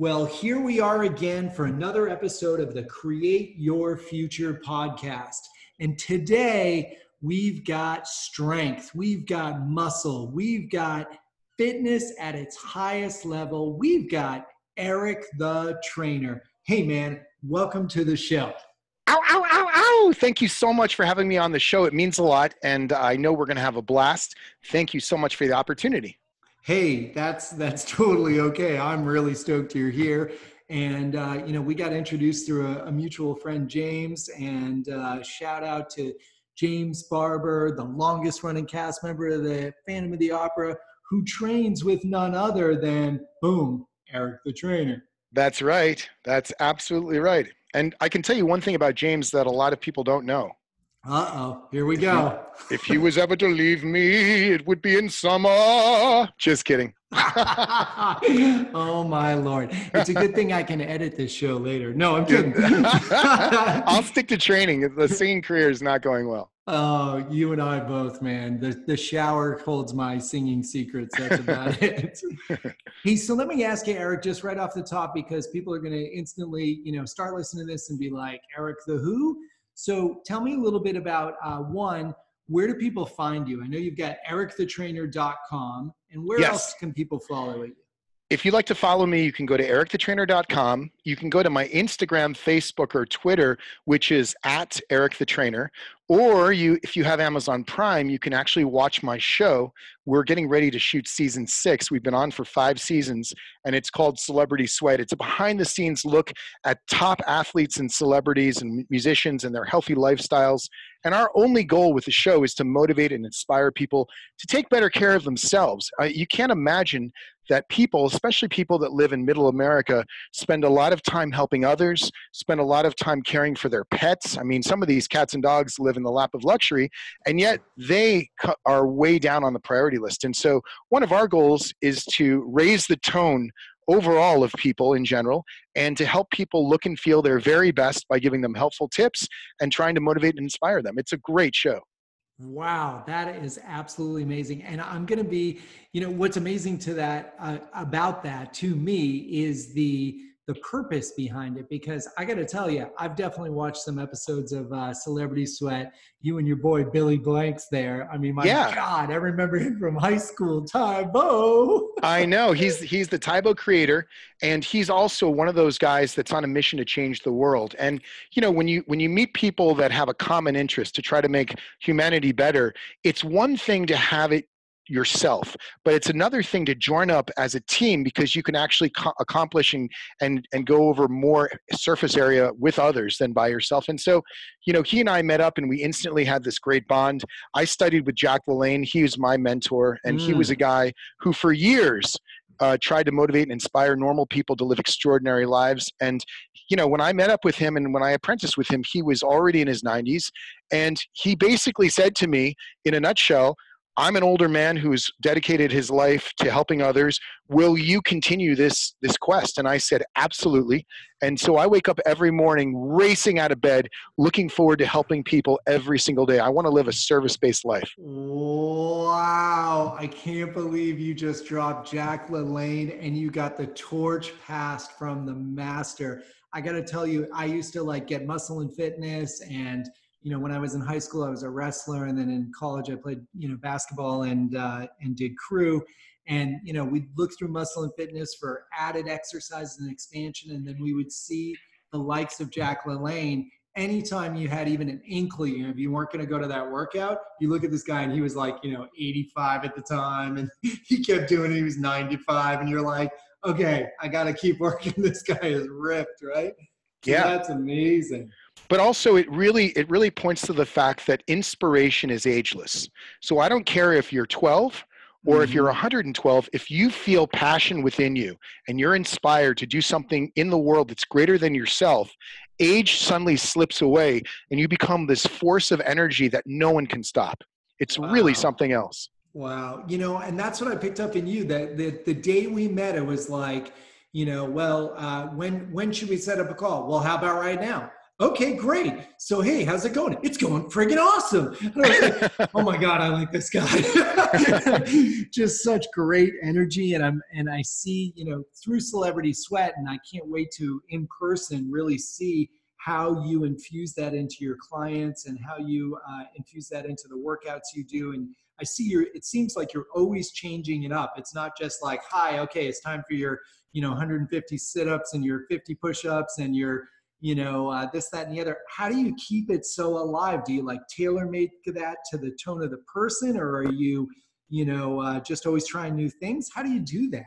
Well, here we are again for another episode of the Create Your Future podcast. And today we've got strength, we've got muscle, we've got fitness at its highest level. We've got Eric the trainer. Hey, man, welcome to the show. Ow, ow, ow, ow. Thank you so much for having me on the show. It means a lot. And I know we're going to have a blast. Thank you so much for the opportunity hey, that's that's totally okay. I'm really stoked you're here. And uh, you know, we got introduced through a, a mutual friend, James. And uh, shout out to James Barber, the longest running cast member of the Phantom of the Opera, who trains with none other than boom, Eric the trainer. That's right. That's absolutely right. And I can tell you one thing about James that a lot of people don't know. Uh oh, here we go. if he was ever to leave me, it would be in summer. Just kidding. oh my lord! It's a good thing I can edit this show later. No, I'm kidding. I'll stick to training. The singing career is not going well. Oh, you and I both, man. The the shower holds my singing secrets. That's about it. hey, so let me ask you, Eric, just right off the top, because people are going to instantly, you know, start listening to this and be like, Eric the who? So tell me a little bit about uh, one, where do people find you? I know you've got ericthetrainer.com, and where yes. else can people follow you? If you'd like to follow me, you can go to ericthetrainer.com. You can go to my Instagram, Facebook, or Twitter, which is at Eric the Trainer. Or you, if you have Amazon Prime, you can actually watch my show. We're getting ready to shoot season six. We've been on for five seasons, and it's called Celebrity Sweat. It's a behind-the-scenes look at top athletes and celebrities and musicians and their healthy lifestyles. And our only goal with the show is to motivate and inspire people to take better care of themselves. Uh, you can't imagine that people, especially people that live in middle America, spend a lot of time helping others, spend a lot of time caring for their pets. I mean, some of these cats and dogs live in the lap of luxury, and yet they are way down on the priority list. And so, one of our goals is to raise the tone overall of people in general and to help people look and feel their very best by giving them helpful tips and trying to motivate and inspire them. It's a great show. Wow, that is absolutely amazing. And I'm going to be, you know, what's amazing to that uh, about that to me is the the purpose behind it because I got to tell you, I've definitely watched some episodes of uh, Celebrity Sweat. You and your boy Billy Blanks there. I mean, my yeah. God, I remember him from high school. Tae Bo. I know he's he's the Tae Bo creator, and he's also one of those guys that's on a mission to change the world. And you know, when you when you meet people that have a common interest to try to make humanity better, it's one thing to have it yourself but it's another thing to join up as a team because you can actually co- accomplish and, and and go over more surface area with others than by yourself and so you know he and i met up and we instantly had this great bond i studied with jack lalanne he was my mentor and mm. he was a mm. guy who for years uh, tried to motivate and inspire normal people to live extraordinary lives. And, you know, when I met up with him and when I apprenticed with him, he was already in his 90s. And he basically said to me, in a nutshell, I'm an older man who's dedicated his life to helping others. Will you continue this this quest? And I said, absolutely. And so I wake up every morning racing out of bed, looking forward to helping people every single day. I want to live a service-based life. Wow. I can't believe you just dropped Jack LaLanne and you got the torch passed from the master. I got to tell you, I used to like get muscle and fitness and you know, when I was in high school, I was a wrestler, and then in college, I played, you know, basketball and uh, and did crew. And you know, we'd look through muscle and fitness for added exercises and expansion, and then we would see the likes of Jack LaLanne. Anytime you had even an inkling, you know, if you weren't going to go to that workout, you look at this guy and he was like, you know, 85 at the time, and he kept doing it. He was 95, and you're like, okay, I got to keep working. This guy is ripped, right? So yeah, that's amazing but also it really it really points to the fact that inspiration is ageless so i don't care if you're 12 or mm-hmm. if you're 112 mm-hmm. if you feel passion within you and you're inspired to do something in the world that's greater than yourself age suddenly slips away and you become this force of energy that no one can stop it's wow. really something else wow you know and that's what i picked up in you that the, the day we met it was like you know well uh, when when should we set up a call well how about right now okay, great. So, hey, how's it going? It's going friggin' awesome. Like, oh my God, I like this guy. Just such great energy. And I'm, and I see, you know, through Celebrity Sweat, and I can't wait to in person really see how you infuse that into your clients and how you uh, infuse that into the workouts you do. And I see you it seems like you're always changing it up. It's not just like, hi, okay, it's time for your, you know, 150 sit-ups and your 50 push-ups and your, you know, uh, this, that, and the other. How do you keep it so alive? Do you like tailor make that to the tone of the person or are you, you know, uh, just always trying new things? How do you do that?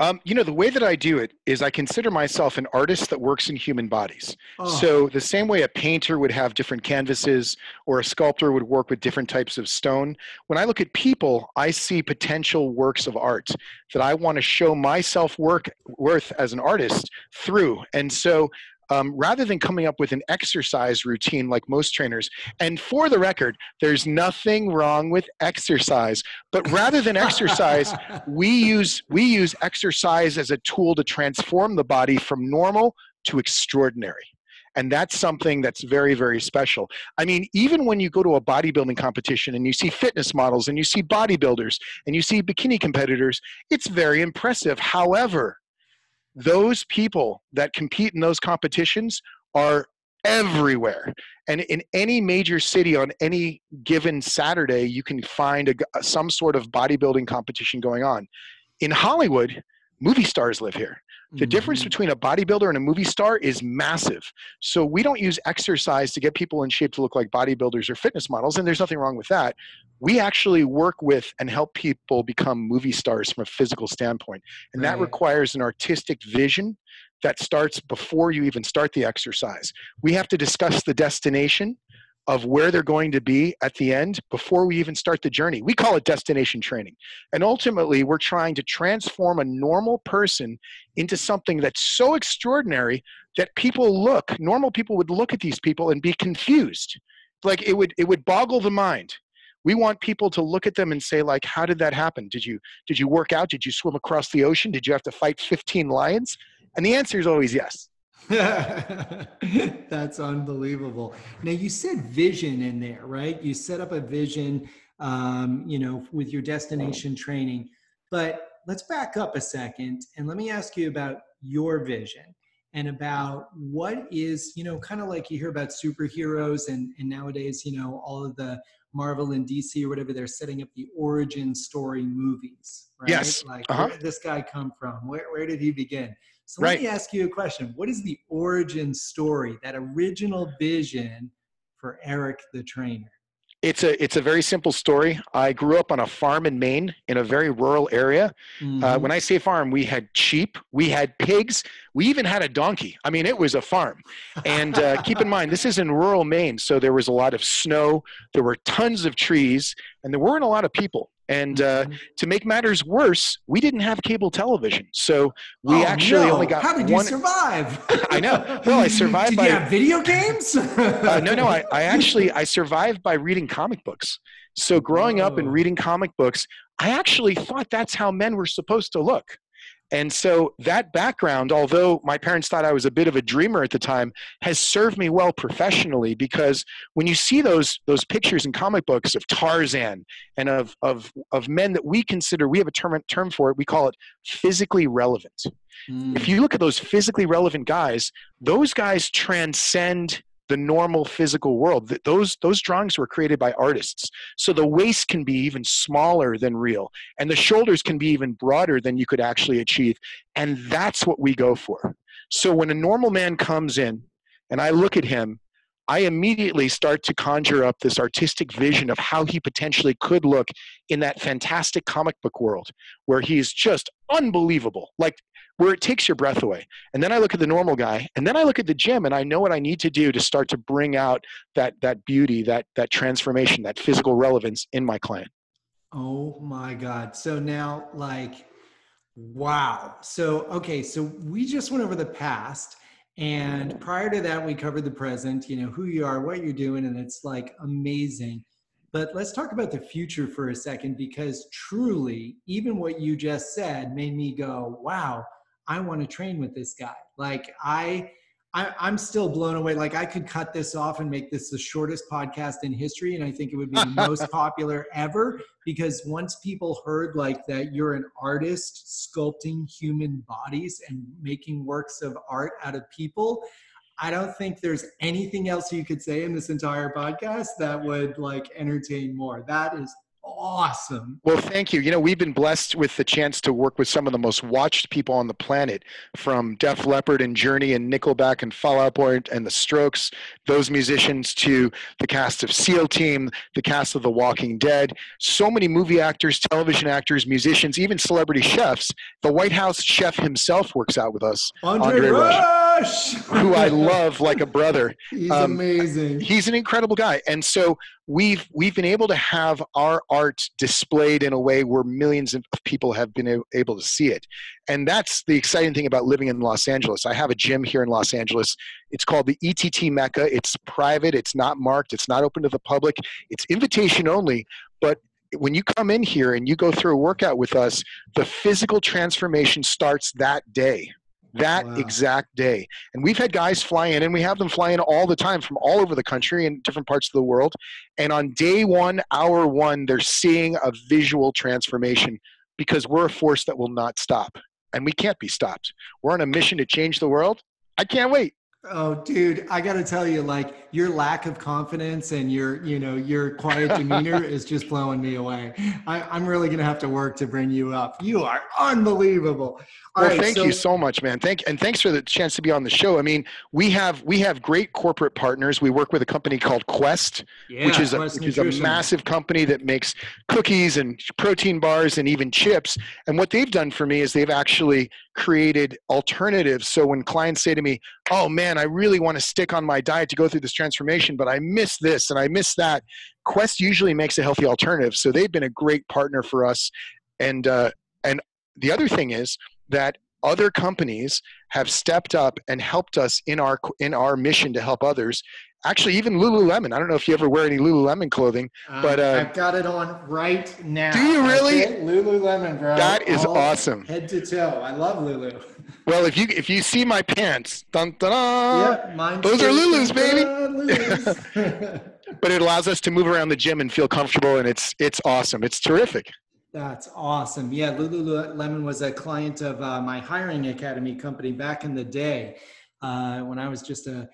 Um, you know, the way that I do it is I consider myself an artist that works in human bodies. Oh. So, the same way a painter would have different canvases or a sculptor would work with different types of stone, when I look at people, I see potential works of art that I want to show my self worth as an artist through. And so, um, rather than coming up with an exercise routine like most trainers. And for the record, there's nothing wrong with exercise, but rather than exercise, we use we use exercise as a tool to transform the body from normal to extraordinary. And that's something that's very, very special. I mean, even when you go to a bodybuilding competition and you see fitness models and you see bodybuilders and you see bikini competitors, it's very impressive. However, those people that compete in those competitions are everywhere. And in any major city on any given saturday you can find a, some sort of bodybuilding competition going on. In hollywood movie stars live here the mm-hmm. difference between a bodybuilder and a movie star is massive. So we don't use exercise to get people in shape to look like bodybuilders or fitness models, and there's nothing wrong with that. We actually work with and help people become movie stars from a physical standpoint. And right. that requires an artistic vision that starts before you even start the exercise. We have to discuss the destination of where they're going to be at the end before we even start the journey. We call it destination training. And ultimately, we're trying to transform a normal person into something that's so extraordinary that people look, normal people would look at these people and be confused. Like it would it would boggle the mind. We want people to look at them and say like how did that happen? Did you did you work out? Did you swim across the ocean? Did you have to fight 15 lions? And the answer is always yes. That's unbelievable. Now you said vision in there, right? You set up a vision, um, you know, with your destination training. But let's back up a second and let me ask you about your vision and about what is, you know, kind of like you hear about superheroes and, and nowadays, you know, all of the Marvel and DC or whatever, they're setting up the origin story movies, right? Yes. Like, uh-huh. where did this guy come from? Where, where did he begin? So right. let me ask you a question. What is the origin story, that original vision for Eric the trainer? It's a it's a very simple story. I grew up on a farm in Maine in a very rural area. Uh, mm-hmm. Uh, when I say farm, we had sheep, we had pigs, we even had a donkey. I mean, it was a farm. And uh, keep in mind, this is in rural Maine, so there was a lot of snow, there were tons of trees, and there weren't a lot of people. And uh, mm-hmm. to make matters worse, we didn't have cable television, so we oh, actually no. only got. How did one... you survive? I know. Well, I survived did by. you have video games? uh, no, no. I, I actually I survived by reading comic books. So growing Whoa. up and reading comic books, I actually thought that's how men were supposed to look. And so that background, although my parents thought I was a bit of a dreamer at the time, has served me well professionally because when you see those those pictures in comic books of Tarzan and of of of men that we consider we have a term term for it, we call it physically relevant. Mm. If you look at those physically relevant guys, those guys transcend the normal physical world. Those, those drawings were created by artists. So the waist can be even smaller than real, and the shoulders can be even broader than you could actually achieve. And that's what we go for. So when a normal man comes in and I look at him, I immediately start to conjure up this artistic vision of how he potentially could look in that fantastic comic book world where he's just unbelievable. Like where it takes your breath away. And then I look at the normal guy, and then I look at the gym, and I know what I need to do to start to bring out that that beauty, that that transformation, that physical relevance in my client. Oh my God! So now, like, wow. So okay, so we just went over the past. And prior to that, we covered the present, you know, who you are, what you're doing, and it's like amazing. But let's talk about the future for a second because truly, even what you just said made me go, wow, I want to train with this guy. Like I I, I'm still blown away. Like I could cut this off and make this the shortest podcast in history, and I think it would be the most popular ever. Because once people heard like that, you're an artist sculpting human bodies and making works of art out of people. I don't think there's anything else you could say in this entire podcast that would like entertain more. That is awesome. Well, thank you. You know, we've been blessed with the chance to work with some of the most watched people on the planet, from Def Leppard and Journey and Nickelback and Fall Out Boy and The Strokes, those musicians to the cast of SEAL Team, the cast of The Walking Dead, so many movie actors, television actors, musicians, even celebrity chefs. The White House chef himself works out with us, Andre, Andre Rush, who I love like a brother. He's um, amazing. He's an incredible guy. And so we've we've been able to have our art displayed in a way where millions of people have been able to see it. And that's the exciting thing about living in los angeles. I have a gym here in los angeles. It's called the ett mecca. It's private. It's not marked. It's not open to the public. It's invitation only. But when you come in here and you go through a workout with us the physical transformation starts that day that wow. exact day. And we've had guys fly in, and we have them fly in all the time from all over the country and different parts of the world. And on day one, hour one, they're seeing a visual transformation because we're a force that will not stop. And we can't be stopped. We're on a mission to change the world. I can't wait. Oh, dude, I got to tell you, like your lack of confidence and your, you know, your quiet demeanor is just blowing me away. I, am really gonna have to work to bring you up. You are unbelievable. All well, right, thank so- you so much, man. Thank and thanks for the chance to be on the show. I mean, we have we have great corporate partners. We work with a company called Quest, yeah, which is a, which is a massive company that makes cookies and protein bars and even chips. And what they've done for me is they've actually created alternatives. So when clients say to me, "Oh man, I really want to stick on my diet to go through this transformation, but I miss this and I miss that," Quest usually makes a healthy alternative. So they've been a great partner for us. And uh, and the other thing is that other companies have stepped up and helped us in our in our mission to help others. Actually, even Lululemon. I don't know if you ever wear any Lululemon clothing, um, but uh, I've got it on right now. Do you really? Lululemon, bro. That is All awesome. Head to toe. I love Lulu. Well, if you if you see my pants, dun, dun, dun, yep, mine those are Lulu's, baby. but it allows us to move around the gym and feel comfortable, and it's it's awesome. It's terrific. That's awesome. Yeah, Lululemon was a client of uh, my hiring academy company back in the day uh, when I was just a,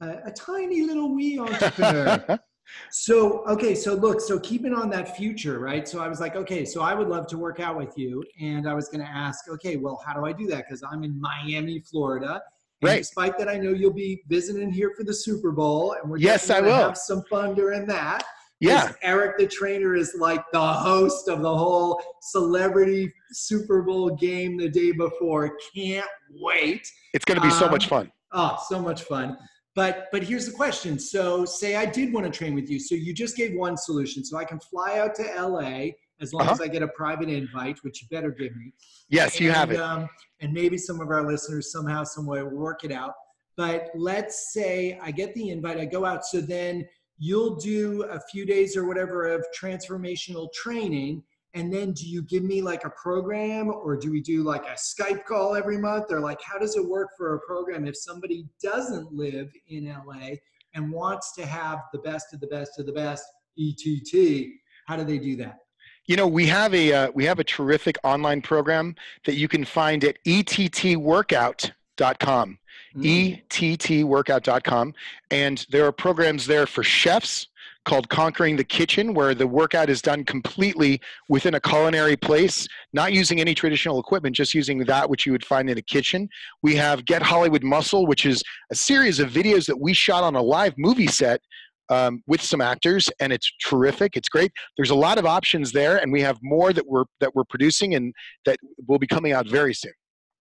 a, a tiny little wee entrepreneur. so, okay, so look, so keeping on that future, right? So I was like, okay, so I would love to work out with you. And I was going to ask, okay, well, how do I do that? Because I'm in Miami, Florida. And right. despite that, I know you'll be visiting here for the Super Bowl, and we're yes, I will have some fun during that. Yeah. Eric the trainer is like the host of the whole celebrity Super Bowl game the day before. Can't wait. It's going to be so much um, fun. Oh, so much fun. But but here's the question. So say I did want to train with you. So you just gave one solution. So I can fly out to LA as long uh-huh. as I get a private invite, which you better give me. Yes, and, you have it. Um, and maybe some of our listeners somehow, some way will work it out. But let's say I get the invite, I go out. So then you'll do a few days or whatever of transformational training and then do you give me like a program or do we do like a skype call every month or like how does it work for a program if somebody doesn't live in la and wants to have the best of the best of the best ett how do they do that you know we have a uh, we have a terrific online program that you can find at ettworkout.com mm. ettworkout.com. And there are programs there for chefs called Conquering the Kitchen, where the workout is done completely within a culinary place, not using any traditional equipment, just using that which you would find in a kitchen. We have Get Hollywood Muscle, which is a series of videos that we shot on a live movie set um, with some actors, and it's terrific. It's great. There's a lot of options there, and we have more that we're that we're producing and that will be coming out very soon.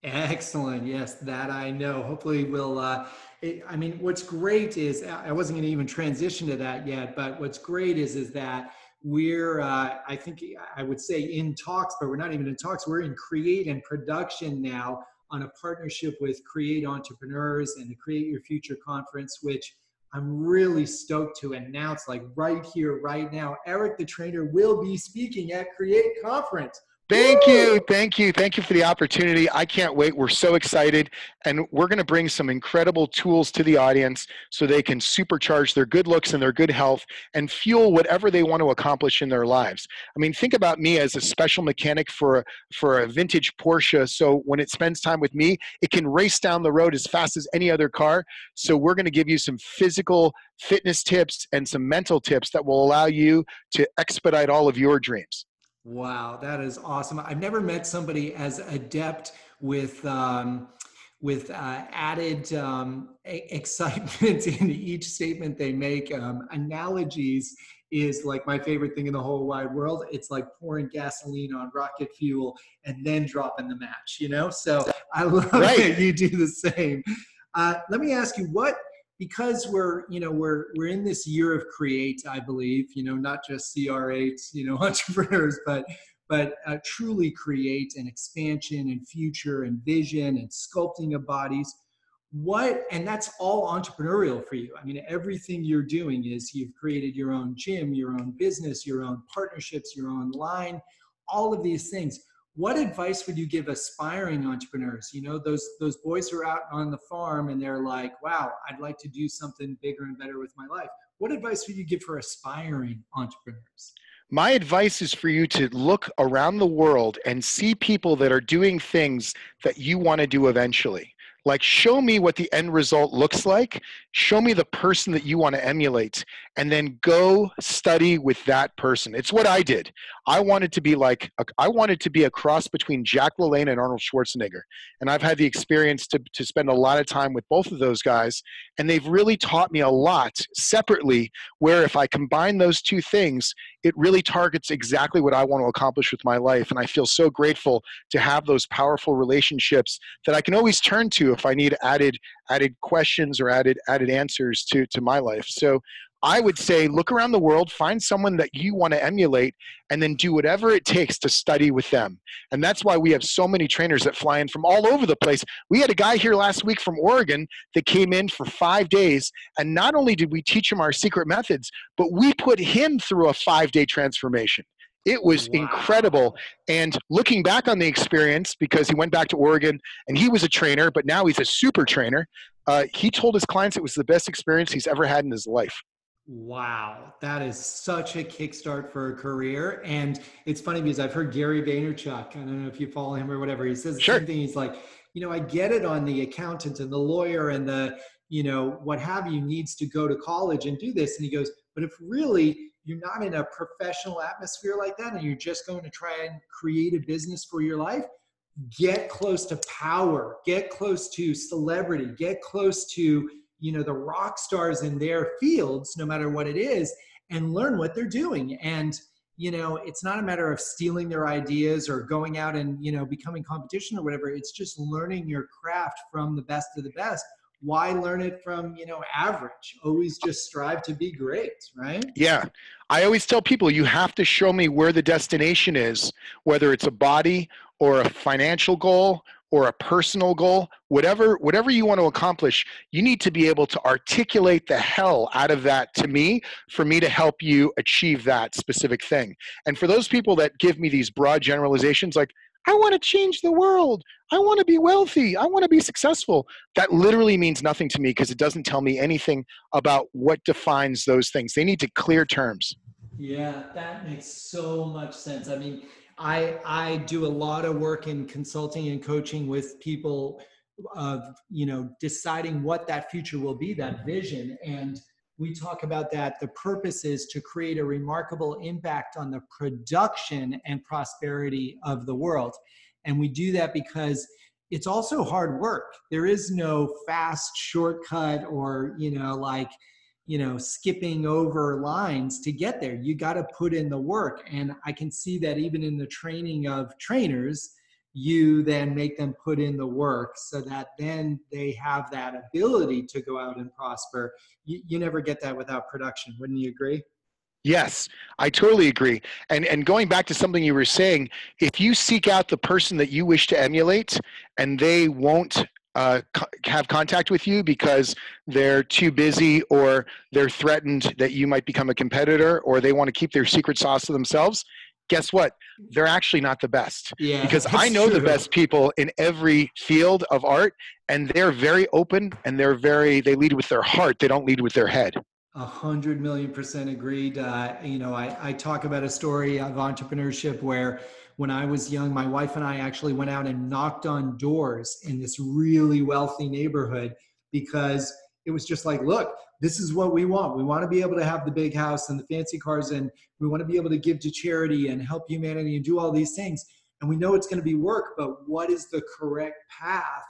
Excellent. Yes, that I know. Hopefully, we'll. Uh, it, I mean, what's great is I wasn't going to even transition to that yet, but what's great is is that we're. Uh, I think I would say in talks, but we're not even in talks. We're in create and production now on a partnership with Create Entrepreneurs and the Create Your Future conference, which I'm really stoked to announce, like right here, right now. Eric the trainer will be speaking at Create Conference Thank you. Thank you. Thank you for the opportunity. I can't wait. We're so excited. And we're going to bring some incredible tools to the audience so they can supercharge their good looks and their good health and fuel whatever they want to accomplish in their lives. I mean, think about me as a special mechanic for, for a vintage Porsche. So when it spends time with me, it can race down the road as fast as any other car. So we're going to give you some physical fitness tips and some mental tips that will allow you to expedite all of your dreams. Wow, that is awesome. I've never met somebody as adept with um, with uh, added um, excitement in each statement they make. Um, analogies is like my favorite thing in the whole wide world. It's like pouring gasoline on rocket fuel and then dropping the match. You know, so I love right. that you do the same. Uh, let me ask you what because we're you know we're we're in this year of create i believe you know not just cr8 you know entrepreneurs but but uh, truly create an expansion and future and vision and sculpting of bodies. What and that's all entrepreneurial for you. I mean everything you're doing is you've created your own gym your own business your own partnerships your own line all of these things what advice would you give aspiring entrepreneurs? You know those those boys who are out on the farm and they're like wow i'd like to do something bigger and better with my life. What advice would you give for aspiring entrepreneurs? My advice is for you to look around the world and see people that are doing things that you want to do eventually. Like show me what the end result looks like. Show me the person that you want to emulate and then go study with that person it's what i did i wanted to be like I wanted to be a cross between jack lalanne and arnold schwarzenegger and i've had the experience to, to spend a lot of time with both of those guys and they've really taught me a lot separately where if i combine those two things it really targets exactly what i want to accomplish with my life and i feel so grateful to have those powerful relationships that i can always turn to if I need added added questions or added added answers to to my life. So I would say look around the world, find someone that you want to emulate, and then do whatever it takes to study with them. And that's why we have so many trainers that fly in from all over the place. We had a guy here last week from Oregon that came in for five days. And not only did we teach him our secret methods, but we put him through a five day transformation. It was wow. incredible. And looking back on the experience, because he went back to Oregon and he was a trainer, but now he's a super trainer, uh, he told his clients it was the best experience he's ever had in his life. Wow, that is such a kickstart for a career. And it's funny because I've heard Gary Vaynerchuk, I don't know if you follow him or whatever, he says the sure. same thing. He's like, you know, I get it on the accountant and the lawyer and the, you know, what have you needs to go to college and do this. And he goes, but if really you're not in a professional atmosphere like that and you're just going to try and create a business for your life, get close to power, get close to celebrity, get close to, you know, the rock stars in their fields, no matter what it is, and learn what they're doing. And, you know, it's not a matter of stealing their ideas or going out and, you know, becoming competition or whatever. It's just learning your craft from the best of the best why learn it from you know average always just strive to be great right yeah i always tell people you have to show me where the destination is whether it's a body or a financial goal or a personal goal whatever whatever you want to accomplish you need to be able to articulate the hell out of that to me for me to help you achieve that specific thing and for those people that give me these broad generalizations like I want to change the world. I want to be wealthy. I want to be successful. That literally means nothing to me because it doesn't tell me anything about what defines those things. They need to clear terms. Yeah, that makes so much sense. I mean, I I do a lot of work in consulting and coaching with people of, you know, deciding what that future will be, that vision. And we talk about that. The purpose is to create a remarkable impact on the production and prosperity of the world. And we do that because it's also hard work. There is no fast shortcut or you know like you know skipping over lines to get there you got to put in the work and i can see that even in the training of trainers you then make them put in the work so that then they have that ability to go out and prosper. You, you never get that without production. Wouldn't you agree? Yes, I totally agree. And and going back to something you were saying, if you seek out the person that you wish to emulate and they won't uh, co- have contact with you because they're too busy or they're threatened that you might become a competitor or they want to keep their secret sauce to themselves, guess what? They're actually not the best. Yeah. Because I know the best people in every field of art, and they're very open and they're very, they lead with their heart. They don't lead with their head. A hundred million percent agreed. Uh, you know, I, I talk about a story of entrepreneurship where when I was young, my wife and I actually went out and knocked on doors in this really wealthy neighborhood because it was just like, look, this is what we want. We want to be able to have the big house and the fancy cars, and we want to be able to give to charity and help humanity and do all these things. And we know it's going to be work, but what is the correct path?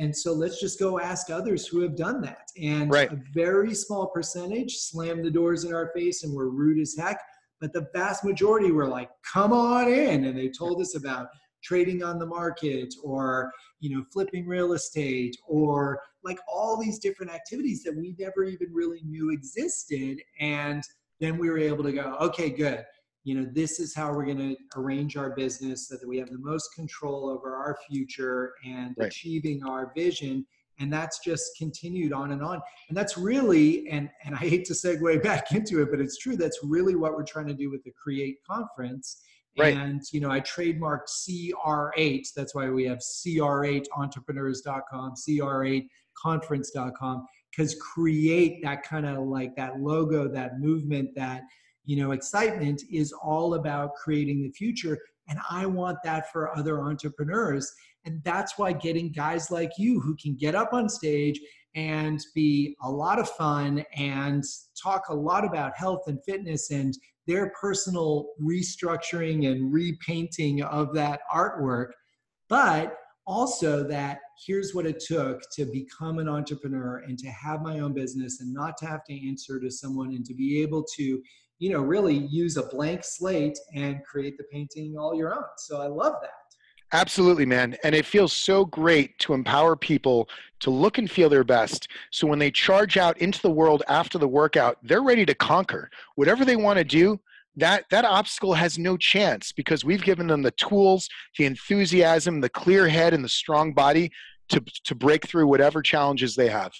And so let's just go ask others who have done that. And Right. a very small percentage slammed the doors in our face and were rude as heck. But the vast majority were like, come on in. And they told us about trading on the market or, you know, flipping real estate or like all these different activities that we never even really knew existed. And then we were able to go, okay, good. You know, this is how we're going to arrange our business so that we have the most control over our future and Right. achieving our vision. And that's just continued on and on. And that's really, and, and I hate to segue back into it, but it's true. That's really what we're trying to do with the Create conference. Right. And, you know, I trademarked CR8. That's why we have CR8entrepreneurs.com, CR8conference.com, because create that kind of like that logo, that movement, that, you know, excitement is all about creating the future. And I want that for other entrepreneurs. And that's why getting guys like you who can get up on stage and be a lot of fun and talk a lot about health and fitness and their personal restructuring and repainting of that artwork, but also that here's what it took to become an entrepreneur and to have my own business and not to have to answer to someone and to be able to you know really use a blank slate and create the painting all your own. So i love that Absolutely, man. And it feels so great to empower people to look and feel their best. So when they charge out into the world after the workout, they're ready to conquer. Whatever they want to do, that, that obstacle has no chance because we've given them the tools, the enthusiasm, the clear head, and the strong body to, to break through whatever challenges they have.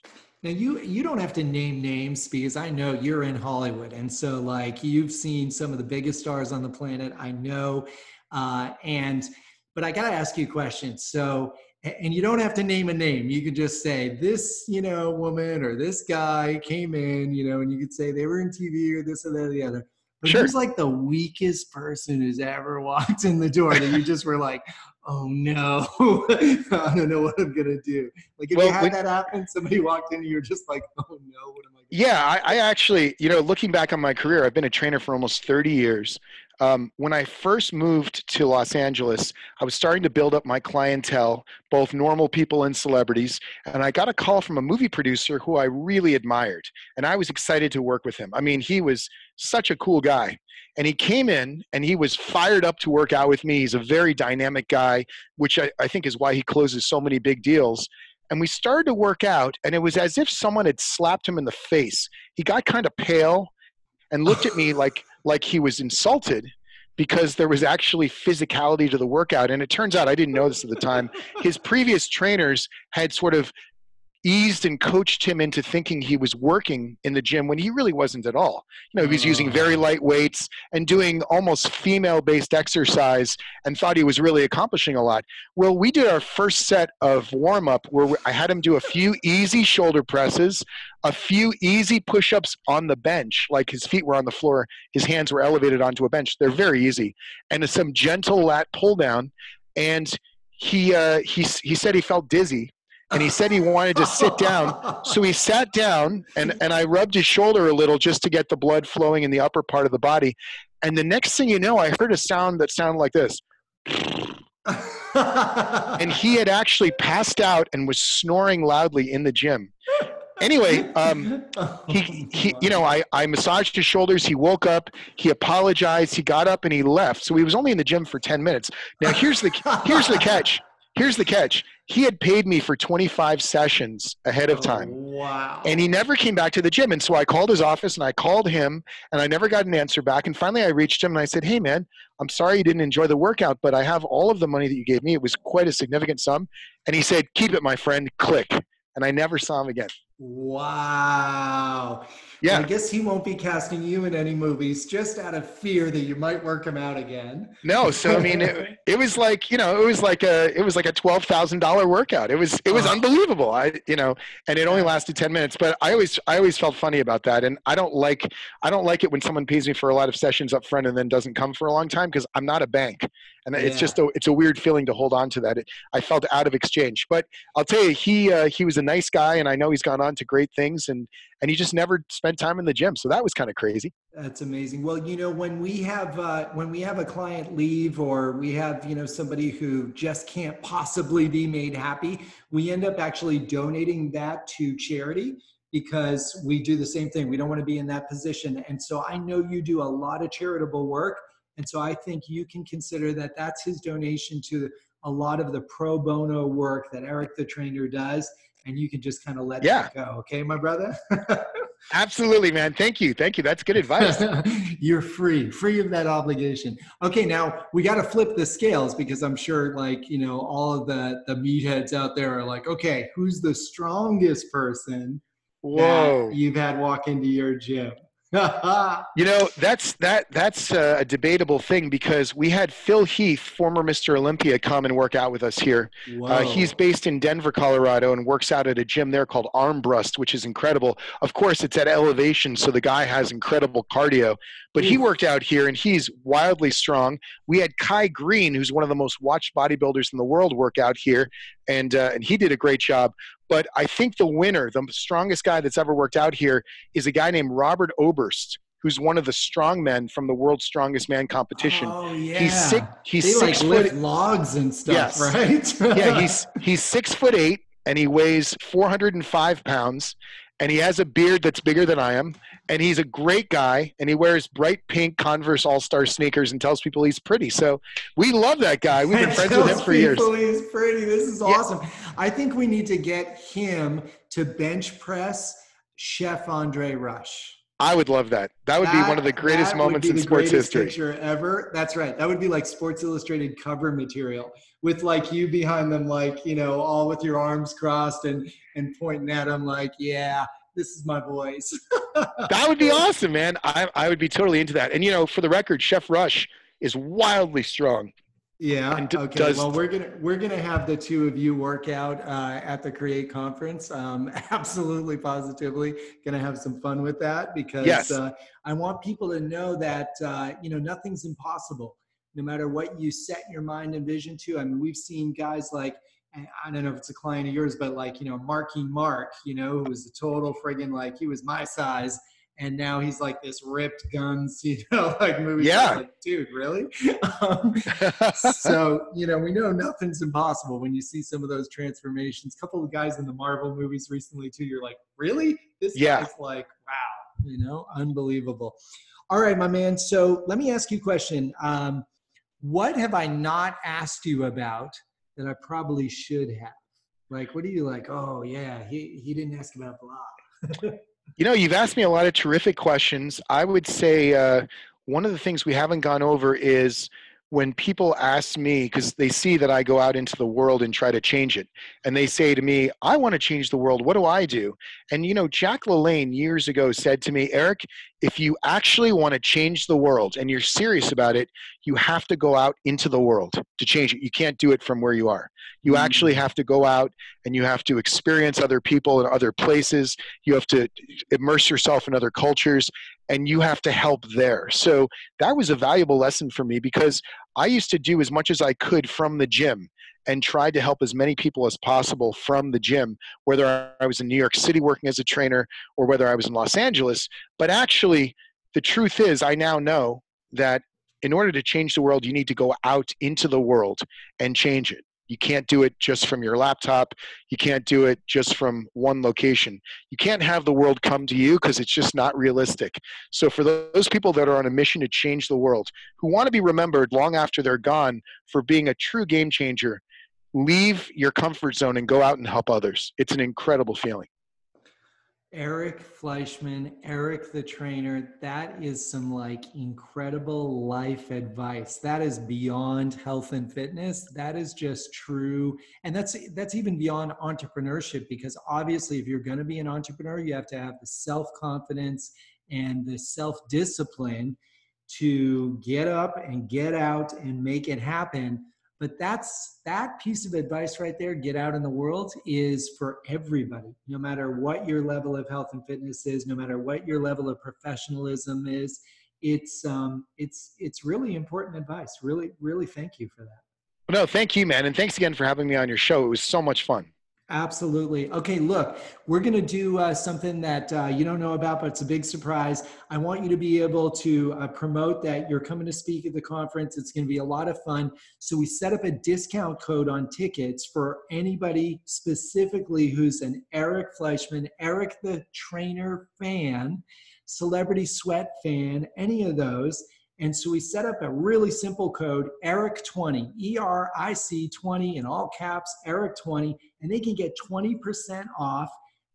Now you you don't have to name names because I know you're in Hollywood, and so like you've seen some of the biggest stars on the planet. I know, uh, and but I gotta ask you a question. So, and you don't have to name a name. You could just say this, you know, woman or this guy came in, you know, and you could say they were in TV or this or that or the other. But Sure. who's like the weakest person who's ever walked in the door that you just were like, oh no, I don't know what I'm gonna do. Like if Well, you had we- that happen, somebody walked in and you're just like, oh no, what am I? Yeah, I, I actually, you know, looking back on my career, I've been a trainer for almost 30 years. Um, when I first moved to Los Angeles, I was starting to build up my clientele, both normal people and celebrities. And I got a call from a movie producer who I really admired. And I was excited to work with him. I mean, he was such a cool guy. And he came in and he was fired up to work out with me. He's a very dynamic guy, which I, I think is why he closes so many big deals and we started to work out and it was as if someone had slapped him in the face he got kind of pale and looked at me like like he was insulted because there was actually physicality to the workout. And it turns out i didn't know this at the time. His previous trainers had sort of eased and coached him into thinking he was working in the gym when he really wasn't at all you know he was using very light weights and doing almost female based exercise and thought he was really accomplishing a lot well, we did our first set of warm up where I had him do a few easy shoulder presses, a few easy push ups on the bench, like his feet were on the floor, his hands were elevated onto a bench. They're very easy, and some gentle lat pull down. And he uh, he he said he felt dizzy, and he said he wanted to sit down. So he sat down, and and I rubbed his shoulder a little just to get the blood flowing in the upper part of the body. And the next thing you know, I heard a sound that sounded like this and he had actually passed out and was snoring loudly in the gym. Anyway, um, he, he you know, I, I massaged his shoulders. He woke up. He apologized. He got up and he left. So he was only in the gym for ten minutes. Now here's the here's the catch. Here's the catch. He had paid me for 25 sessions ahead of oh, time. wow. And he never came back to the gym. And so I called his office and I called him and I never got an answer back. And finally I reached him and I said, Hey man, I'm sorry you didn't enjoy the workout, but I have all of the money that you gave me. It was quite a significant sum. And he said, Keep it, my friend, click. And I never saw him again. Wow. Yeah. I guess he won't be casting you in any movies just out of fear that you might work him out again. No, so I mean, it, it was like you know, it was like a it was like a twelve thousand dollar workout. It was it was Oh. unbelievable. I you know, and it only lasted ten minutes. But I always I always felt funny about that, and I don't like I don't like it when someone pays me for a lot of sessions up front and then doesn't come for a long time because I'm not a bank, and it's just a it's a weird feeling to hold on to that. It, I felt out of exchange, but I'll tell you, he uh, he was a nice guy, and I know he's gone on to great things, and and he just never spent time in the gym, so that was kind of crazy. That's amazing. Well, you know, when we have uh, when we have a client leave, or we have you know somebody who just can't possibly be made happy, we end up actually donating that to charity because we do the same thing. We don't want to be in that position, and so I know you do a lot of charitable work, and so I think you can consider that that's his donation to a lot of the pro bono work that Eric the trainer does, and you can just kind of let Yeah. that go. Okay, my brother. Absolutely, man. Thank you, thank you. That's good advice. You're free, free of that obligation. Okay, now we got to flip the scales because I'm sure, like you know, all of the the meatheads out there are like, okay, who's the strongest person Whoa. that you've had walk into your gym? You know, that's that that's uh, a debatable thing because we had Phil Heath, former Mr. Olympia, come and work out with us here. Uh, he's based in Denver, Colorado, and works out at a gym there called Armbrust, which is incredible. Of course, it's at elevation, so the guy has incredible cardio. But he worked out here, and he's wildly strong. We had Kai Greene, who's one of the most watched bodybuilders in the world, work out here, and uh, and he did a great job. But I think the winner, the strongest guy that's ever worked out here, is a guy named Robert Oberst, who's one of the strong men from the World's Strongest Man competition. Oh yeah. He's six. He's they six like foot. logs and stuff, Yes. right? yeah, he's he's six foot eight and he weighs 405 pounds, and he has a beard that's bigger than I am, and he's a great guy, and he wears bright pink Converse All Star sneakers and tells people he's pretty. So we love that guy. We've been friends with him for years. people He's pretty. This is Yeah. awesome. I think we need to get him to bench press Chef Andre Rush. I would love that. That would be one of the greatest that moments in sports history. Picture ever. That's right. That would be like Sports Illustrated cover material with like you behind them, like you know, all with your arms crossed and and pointing at him, like, yeah, this is my voice. That would be awesome, man. I I would be totally into that. And you know, for the record, Chef Rush is wildly strong. Yeah. D- okay. does- well, we're gonna we're gonna have the two of you work out uh, at the Create conference. Um, absolutely, positively, gonna have some fun with that because Yes. uh, I want people to know that uh, you know nothing's impossible, no matter what you set your mind and vision to. I mean, we've seen guys like. And I don't know if it's a client of yours, but like, you know, Marky Mark, you know, who was a total friggin' like, he was my size. And now he's like this ripped guns, you know, like movie. Yeah. Like, dude, really? Um, so you know we know nothing's impossible when you see some of those transformations a couple of guys in the marvel movies recently too you're like really this Yeah. guy's like wow you know unbelievable all right my man so let me ask you a question um, what have i not asked you about that i probably should have. Like what are you like? Oh yeah he, he didn't ask about blah. You know, you've asked me a lot of terrific questions. I would say uh, one of the things we haven't gone over is when people ask me, because they see that I go out into the world and try to change it, and they say to me, I want to change the world. What do I do? And, you know, Jack LaLanne years ago said to me, Eric, if you actually want to change the world and you're serious about it, you have to go out into the world to change it. You can't do it from where you are. You Mm. actually have to go out and you have to experience other people and other places. You have to immerse yourself in other cultures and you have to help there. So that was a valuable lesson for me because I used to do as much as I could from the gym and tried to help as many people as possible from the gym, whether I was in New York City working as a trainer or whether I was in Los Angeles. But actually, the truth is, I now know that in order to change the world, you need to go out into the world and change it. You can't do it just from your laptop. You can't do it just from one location. You can't have the world come to you because it's just not realistic. So, for those people that are on a mission to change the world, who want to be remembered long after they're gone for being a true game changer, leave your comfort zone and go out and help others. It's an incredible feeling. Eric Fleishman, Eric the trainer, that is some like incredible life advice. That is beyond health and fitness. That is just true. And that's that's even beyond entrepreneurship because obviously if you're going to be an entrepreneur, you have to have the self-confidence and the self-discipline to get up and get out and make it happen but that's that piece of advice right there get out in the world is for everybody. No matter what your level of health and fitness is no matter what your level of professionalism is it's um it's it's really important advice. Really really thank you for that. No thank you man. And thanks again for having me on your show. It was so much fun Absolutely. Okay, look, we're going to do uh, something that uh, you don't know about, but it's a big surprise. I want you to be able to uh, promote that you're coming to speak at the conference. It's going to be a lot of fun. So, we set up a discount code on tickets for anybody specifically who's an Eric Fleishman, Eric the Trainer fan, Celebrity Sweat fan, any of those. And so we set up a really simple code, ERIC20, E R I C 20 in all caps, ERIC20, and they can get 20% off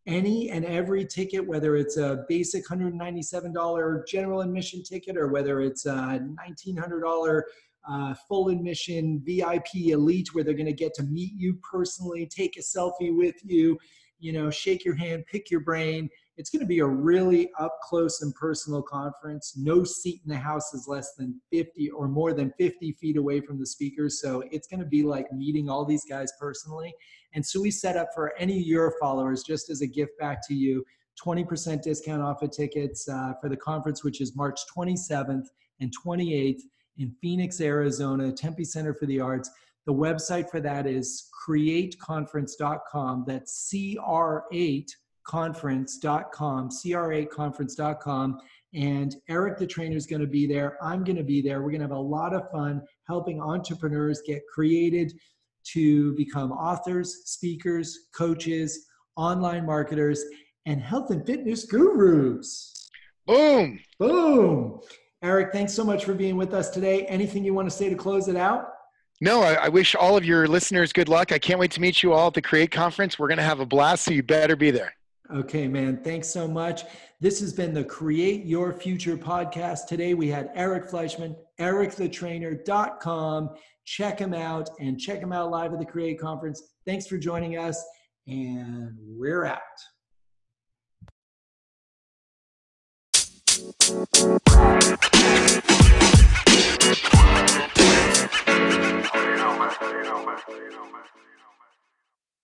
any and every ticket, whether it's a basic $197 general admission ticket or whether it's a $1,900 uh, full admission VIP elite where they're going to get to meet you personally, take a selfie with you, you know, shake your hand, pick your brain it's going to be a really up close and personal conference. No seat in the house is less than 50 or more than 50 feet away from the speakers. So it's going to be like meeting all these guys personally. And so we set up for any of your followers, just as a gift back to you, 20% discount off of tickets uh, for the conference, which is March 27th and 28th in Phoenix, Arizona, Tempe Center for the Arts. The website for that is createconference.com. That's CR8 conference.com, cra8conference.com. And Eric the trainer is going to be there. I'm going to be there. We're going to have a lot of fun helping entrepreneurs get created to become authors, speakers, coaches, online marketers, and health and fitness gurus. Boom. Boom. Eric, thanks so much for being with us today. Anything you want to say to close it out? No, I, I, wish all of your listeners good luck. I can't wait to meet you all at the Create Conference. We're going to have a blast, so you better be there. Okay, man. Thanks so much. This has been the Create Your Future podcast. Today we had Eric Fleishman, ericthetrainer.com. Check him out and check him out live at the Create Conference. Thanks for joining us, and we're out.